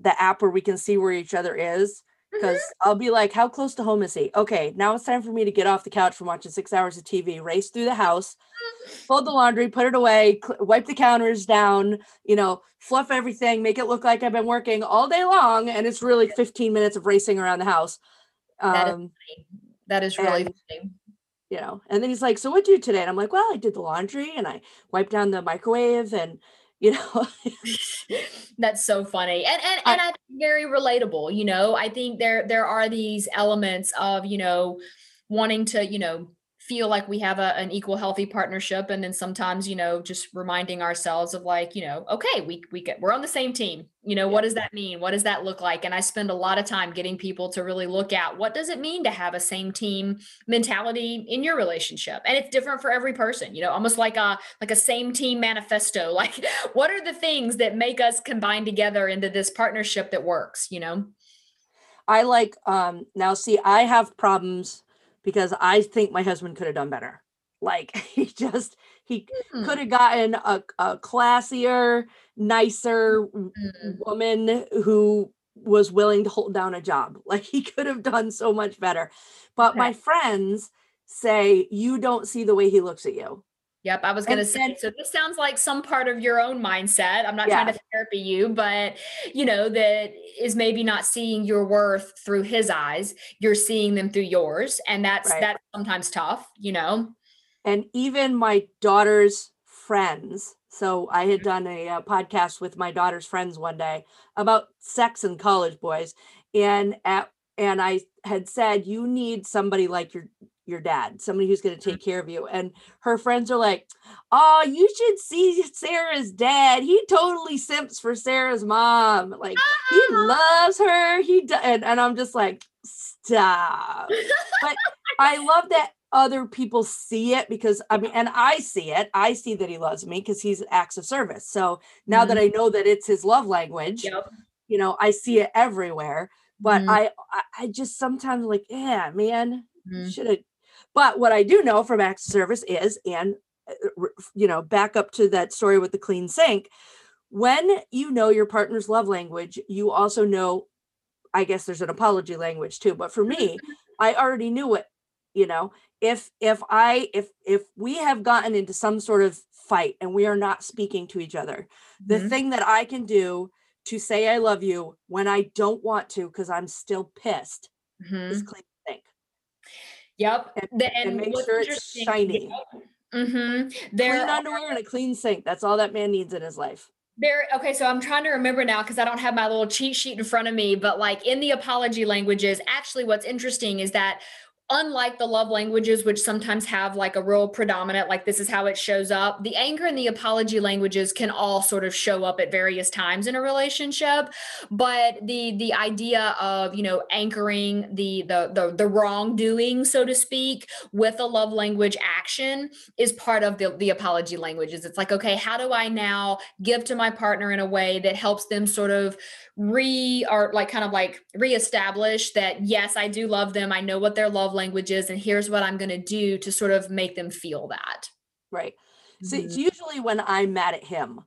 the app where we can see where each other is because mm-hmm. I'll be like, how close to home is he? Okay, now it's time for me to get off the couch from watching six hours of TV, race through the house, fold the laundry, put it away, cl- wipe the counters down, you know, fluff everything, make it look like I've been working all day long, and it's really 15 minutes of racing around the house. Um, that is, that is really and, funny you know and then he's like so what did you do today and i'm like well i did the laundry and i wiped down the microwave and you know [LAUGHS] That's so funny. And and and I, think very relatable, you know. I think there there are these elements of, you know, wanting to, you know, feel like we have a, an equal healthy partnership and then sometimes you know just reminding ourselves of like you know okay we we get we're on the same team. You know yeah. what does that mean? What does that look like? And i spend a lot of time getting people to really look at what does it mean to have a same team mentality in your relationship? And it's different for every person you know almost like a like a same team manifesto. [LAUGHS] Like what are the things that make us combine together into this partnership that works you know? I like um now see i have problems because I think my husband could have done better. Like [LAUGHS] he just he mm. could have gotten a, a classier, nicer mm. woman who was willing to hold down a job. [LAUGHS] Like he could have done so much better. But my friends say you don't see the way he looks at you. Yep, I was going to say. So this sounds like some part of your own mindset. I'm not yeah. trying to therapy you, but you know that is maybe not seeing your worth through his eyes. You're seeing them through yours, and that's right. that's sometimes tough. You know. And even my daughter's friends. So I had mm-hmm. done a, a podcast with my daughter's friends one day about sex and college boys, and at and I had said you need somebody like your your dad, somebody who's going to take mm-hmm. care of you. And her friends are like, Oh, you should see [LAUGHS] Sarah's dad. He totally simps for Sarah's mom. Like he [LAUGHS] loves her. He does. And, and I'm just like, Stop. but I love that other people see it because I mean, and I see it. I see that he loves me because he's acts of service. So now mm-hmm. that I know that it's his love language, yep. you know, I see it everywhere. But mm-hmm. I, I just sometimes like, yeah, man, mm-hmm. should have but what I do know from acts of service is, and uh, you know, back up to that story with the clean sink, when you know your partner's love language, you also know, I guess there's an apology language too. But for me, [LAUGHS] I already knew it. You know, if if I if if we have gotten into some sort of fight and we are not speaking to each other, the mm-hmm. thing that I can do to say I love you when I don't want to because I'm still pissed mm-hmm. is clean Yep. And, the, and, and make sure it's shiny. Yep. Mm-hmm. There clean underwear and a clean sink. That's all that man needs in his life. There, okay, so I'm trying to remember now because I don't have my little cheat sheet in front of me, but like in the apology languages, actually, what's interesting is that unlike the love languages which sometimes have like a real predominant like this is how it shows up the anger and the apology languages can all sort of show up at various times in a relationship. But the the idea of you know anchoring the the the, the wrongdoing so to speak with a love language action is part of the, the apology languages. It's like okay how do i now give to my partner in a way that helps them sort of re or like kind of like reestablish that yes i do love them i know what their love language is and here's what i'm going to do to sort of make them feel that right mm-hmm. so it's usually when i'm mad at him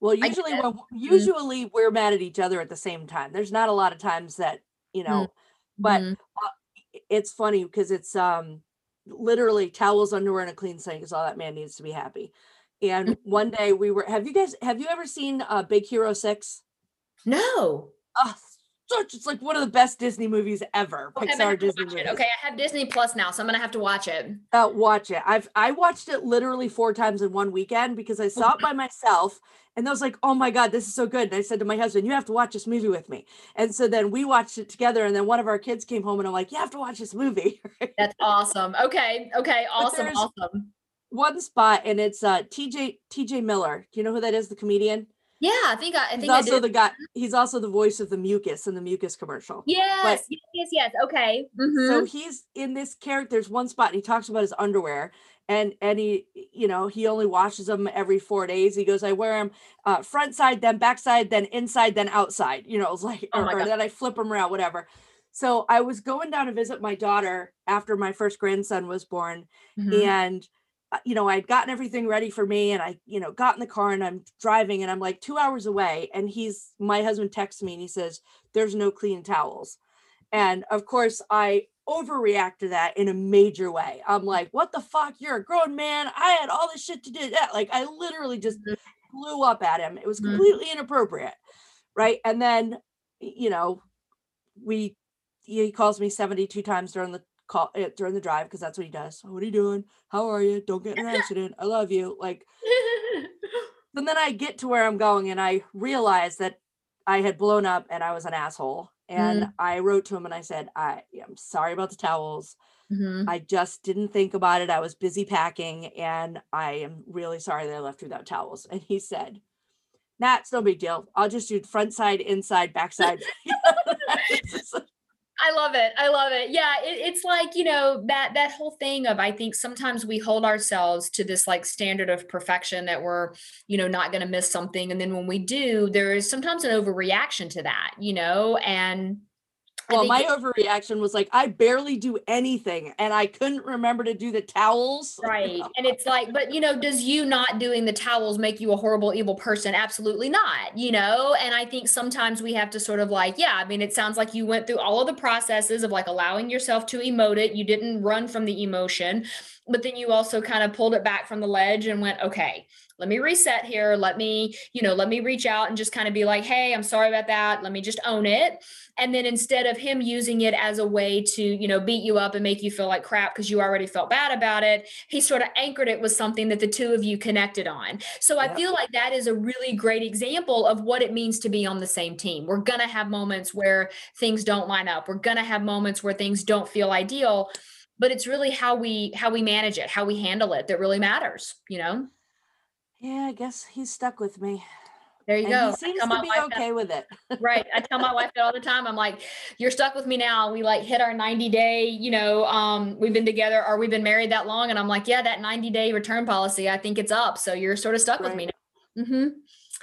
well usually when mm-hmm. usually mm-hmm. we're mad at each other at the same time there's not a lot of times that you know mm-hmm. but uh, it's funny because it's um literally towels underwear and a clean sink is all that man needs to be happy and mm-hmm. one day we were have you guys have you ever seen uh big hero six no. Oh, such it's like one of the best Disney movies ever. Okay, Pixar Disney movies. Okay, I have Disney Plus now, so I'm gonna have to watch it. Uh, watch it. I've I watched it literally four times in one weekend because I saw it by myself, and I was like, "Oh my god, this is so good!" And I said to my husband, "You have to watch this movie with me." And so then we watched it together, and then one of our kids came home, and I'm like, "You have to watch this movie." [LAUGHS] That's awesome. Okay, okay, awesome, awesome. One spot, and it's uh TJ TJ Miller. Do you know who that is? The comedian. Yeah, I think I, I think he's also I the guy. He's also the voice of the mucus in the Mucinex commercial. Yes, but, yes, yes. Okay. Mm-hmm. So he's in this character. There's one spot, and he talks about his underwear, and and he, you know, he only washes them every four days. He goes, I wear them uh, front side, then back side, then inside, then outside. You know, it's like, oh or, or then I flip them around, whatever. So I was going down to visit my daughter after my first grandson was born, mm-hmm. and you know, I'd gotten everything ready for me and I, you know, got in the car and I'm driving and I'm like two hours away. And he's, my husband texts me and he says, There's no clean towels. And of course, I overreact to that in a major way. I'm like, What the fuck? You're a grown man. I had all this shit to do. That. Like, I literally just mm-hmm. blew up at him. It was mm-hmm. completely inappropriate. Right. And then, you know, we, he calls me 72 times during the call it during the drive because that's what he does. What are you doing? How are you? Don't get in an [LAUGHS] accident. I love you. Like [LAUGHS] and then I get to where I'm going and I realize that I had blown up and I was an asshole. And Mm. I wrote to him and I said, I am sorry about the towels. Mhm. I just didn't think about it. I was busy packing and I am really sorry that I left without towels. And he said, Nah, it's no big deal. I'll just do front side, inside, back side. [LAUGHS] I love it. I love it. Yeah, it, it's like you know that that whole thing of I think sometimes we hold ourselves to this like standard of perfection that we're you know not going to miss something, and then when we do, there is sometimes an overreaction to that, you know, and well, my it- overreaction was like, I barely do anything and I couldn't remember to do the towels. Right. [LAUGHS] And it's like, but you know, does you not doing the towels make you a horrible, evil person? Absolutely not, you know? And I think sometimes we have to sort of like, yeah, I mean, it sounds like you went through all of the processes of like allowing yourself to emote it. You didn't run from the emotion, but then you also kind of pulled it back from the ledge and went, okay, let me reset here. Let me, you know, let me reach out and just kind of be like, hey, I'm sorry about that. Let me just own it. And then instead of him using it as a way to, you know, beat you up and make you feel like crap because you already felt bad about it, he sort of anchored it with something that the two of you connected on. So I feel like that is a really great example of what it means to be on the same team. We're going to have moments where things don't line up. We're going to have moments where things don't feel ideal, but it's really how we how we manage it, how we handle it that really matters, you know? Yeah, I guess he's stuck with me. There you And go. he seems to be wife that- okay with it. [LAUGHS] right. I tell my wife that all the time. I'm like, you're stuck with me now. We like hit our 90 day, you know, um, we've been together or we've been married that long. And I'm like, yeah, that 90 day return policy, I think it's up. So you're sort of stuck with me now. hmm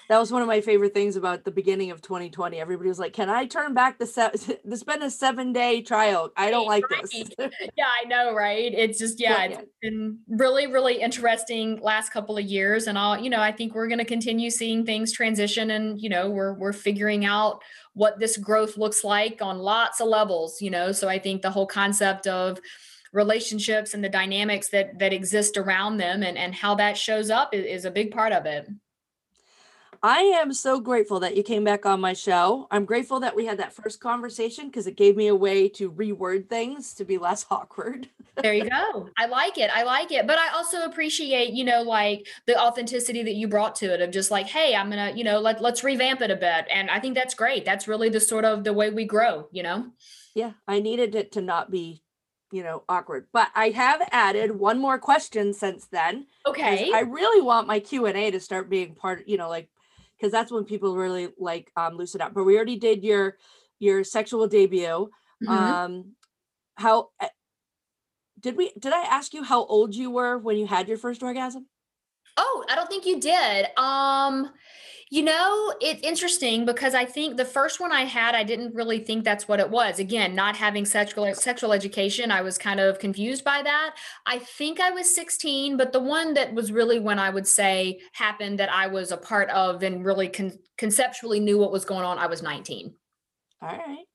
That was one of my favorite things about the beginning of 2020. Everybody was like, "Can I turn back the se- [LAUGHS] This been a seven day trial. I don't like Right, this." [LAUGHS] Yeah, I know, right? It's just, yeah, it's Brilliant. been really, really interesting last couple of years. And I'll, you know, I think we're going to continue seeing things transition and, you know, we're, we're figuring out what this growth looks like on lots of levels, you know? So I think the whole concept of relationships and the dynamics that, that exist around them and, and how that shows up is, is a big part of it. I am so grateful that you came back on my show. I'm grateful that we had that first conversation because it gave me a way to reword things to be less [LAUGHS] awkward. There you go. I like it. I like it. But I also appreciate, you know, like the authenticity that you brought to it of just like, hey, I'm gonna, you know, let, let's revamp it a bit. And I think that's great. That's really the sort of the way we grow, you know? Yeah, I needed it to not be, you know, awkward. But I have added one more question since then. Okay. I really want my Q and A to start being part, you know, like because that's when people really like um loosen up. But we already did your your sexual debut. Mhm. Um how uh, did we did I ask you how old you were when you had your first orgasm? Oh, I don't think you did. Um, you know, it's interesting because I think the first one I had, I didn't really think that's what it was. Again, not having sexual sexual education, I was kind of confused by that. I think I was 16, but the one that was really when I would say happened that I was a part of and really con- conceptually knew what was going on, I was 19. All right.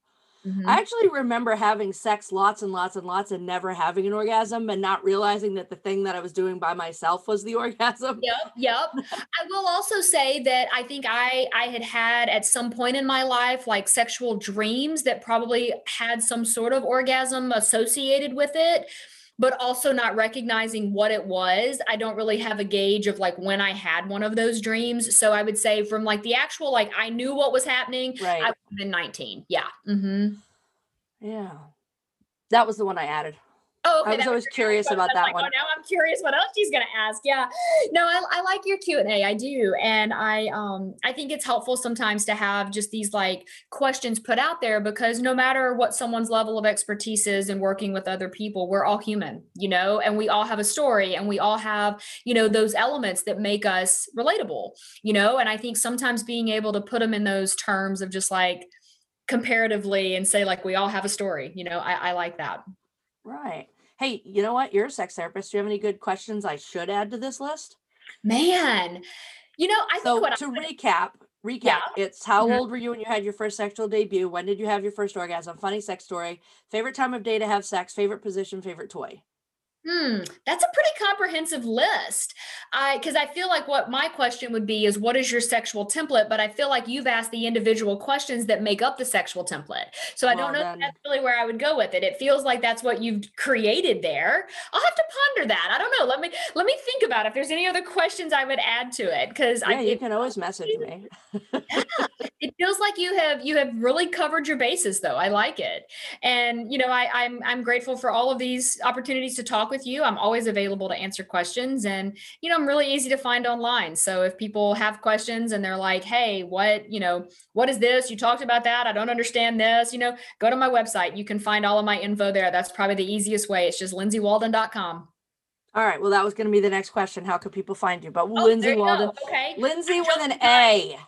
Mhm. I actually remember having sex lots and lots and lots and never having an orgasm and not realizing that the thing that I was doing by myself was the [LAUGHS] orgasm. Yep, yep. I will also say that I think I I had had at some point in my life like sexual dreams that probably had some sort of orgasm associated with it, but also not recognizing what it was. I don't really have a gauge of like when I had one of those dreams. So I would say from like the actual like I knew what was happening. Right. I would have been 19. Yeah. Mm-hmm. yeah. That was the one I added. Oh, okay. I was that always your curious question. about that like, one. Oh, now I'm curious what else she's gonna ask. Yeah, no, I, I like your Q and A. I do, and I um I think it's helpful sometimes to have just these like questions put out there because no matter what someone's level of expertise is in working with other people, we're all human, you know, and we all have a story, and we all have you know those elements that make us relatable, you know, and I think sometimes being able to put them in those terms of just like comparatively and say like we all have a story, you know, I, I like that. Right. Hey, you know what? You're a sex therapist. Do you have any good questions I should add to this list? Man, you know, I think So what to I, recap, recap, Yeah. it's how Mhm. old were you when you had your first sexual debut? When did you have your first orgasm? Funny sex story. Favorite time of day to have sex? Favorite position? Favorite toy? Hmm, that's a pretty comprehensive list. I because I feel like what my question would be is what is your sexual template? But I feel like you've asked the individual questions that make up the sexual template. So I don't know if that's really where I would go with it. It feels like that's what you've created there. I'll have to ponder that. I don't know. Let me let me think about if there's any other questions I would add to it. Because yeah, I you can always message me. [LAUGHS] yeah, it feels like you have you have really covered your bases though. I like it. And you know, I, I'm I'm grateful for all of these opportunities to talk with you. I'm always available to answer questions. And, you know, I'm really easy to find online. So if people have questions and they're like, hey, what, you know, what is this? You talked about that. I don't understand this. You know, go to my website. You can find all of my info there. That's probably the easiest way. It's just lindsaywalden.com. All right. Well, that was going to be the next question. How could people find you? But oh, Lindsay Walden. Okay. Lindsay with an A.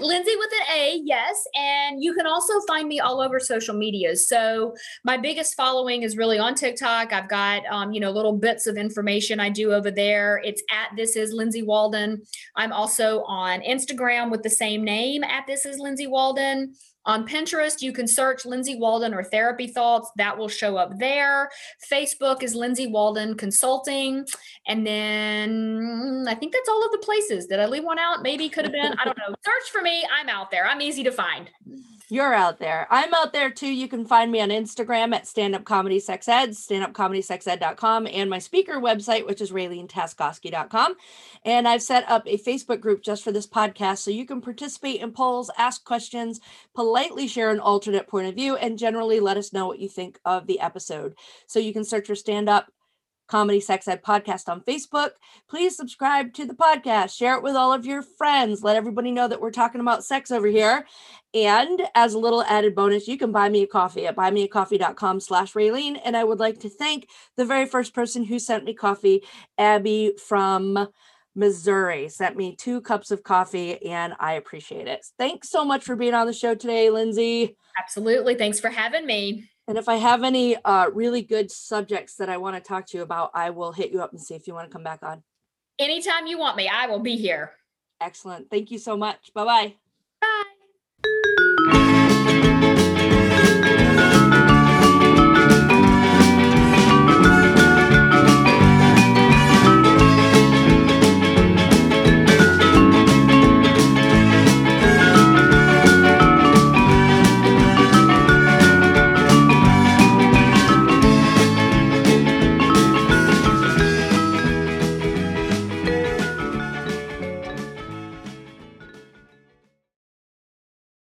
Lindsay with an A, yes. And you can also find me all over social media. So my biggest following is really on TikTok. I've got, um, you know, little bits of information I do over there. It's at This Is Lindsay Walden. I'm also on Instagram with the same name at This Is Lindsay Walden. On Pinterest, you can search Lindsay Walden or Therapy Thoughts. That will show up there. Facebook is Lindsay Walden Consulting. And then I think that's all of the places. Did I leave one out? Maybe could have been. I don't know. [LAUGHS] Search for me. I'm out there. I'm easy to find. You're out there. I'm out there too. You can find me on Instagram at Stand Up Comedy Sex Ed, standupcomedysexed.com, and my speaker website, which is RayleneTaskoski.com. And I've set up a Facebook group just for this podcast so you can participate in polls, ask questions, politely share an alternate point of view, and generally let us know what you think of the episode. So you can search for Stand Up Comedy Sex Ed podcast on Facebook. Please subscribe to the podcast, share it with all of your friends, let everybody know that we're talking about sex over here. And as a little added bonus, you can buy me a coffee at buymeacoffee.com slash Raylene. And I would like to thank the very first person who sent me coffee, Abby from Missouri, sent me two cups of coffee, and I appreciate it. Thanks so much for being on the show today, Lindsay. Absolutely. Thanks for having me. And if I have any uh, really good subjects that I want to talk to you about, I will hit you up and see if you want to come back on. Anytime you want me, I will be here. Excellent. Thank you so much. Bye bye.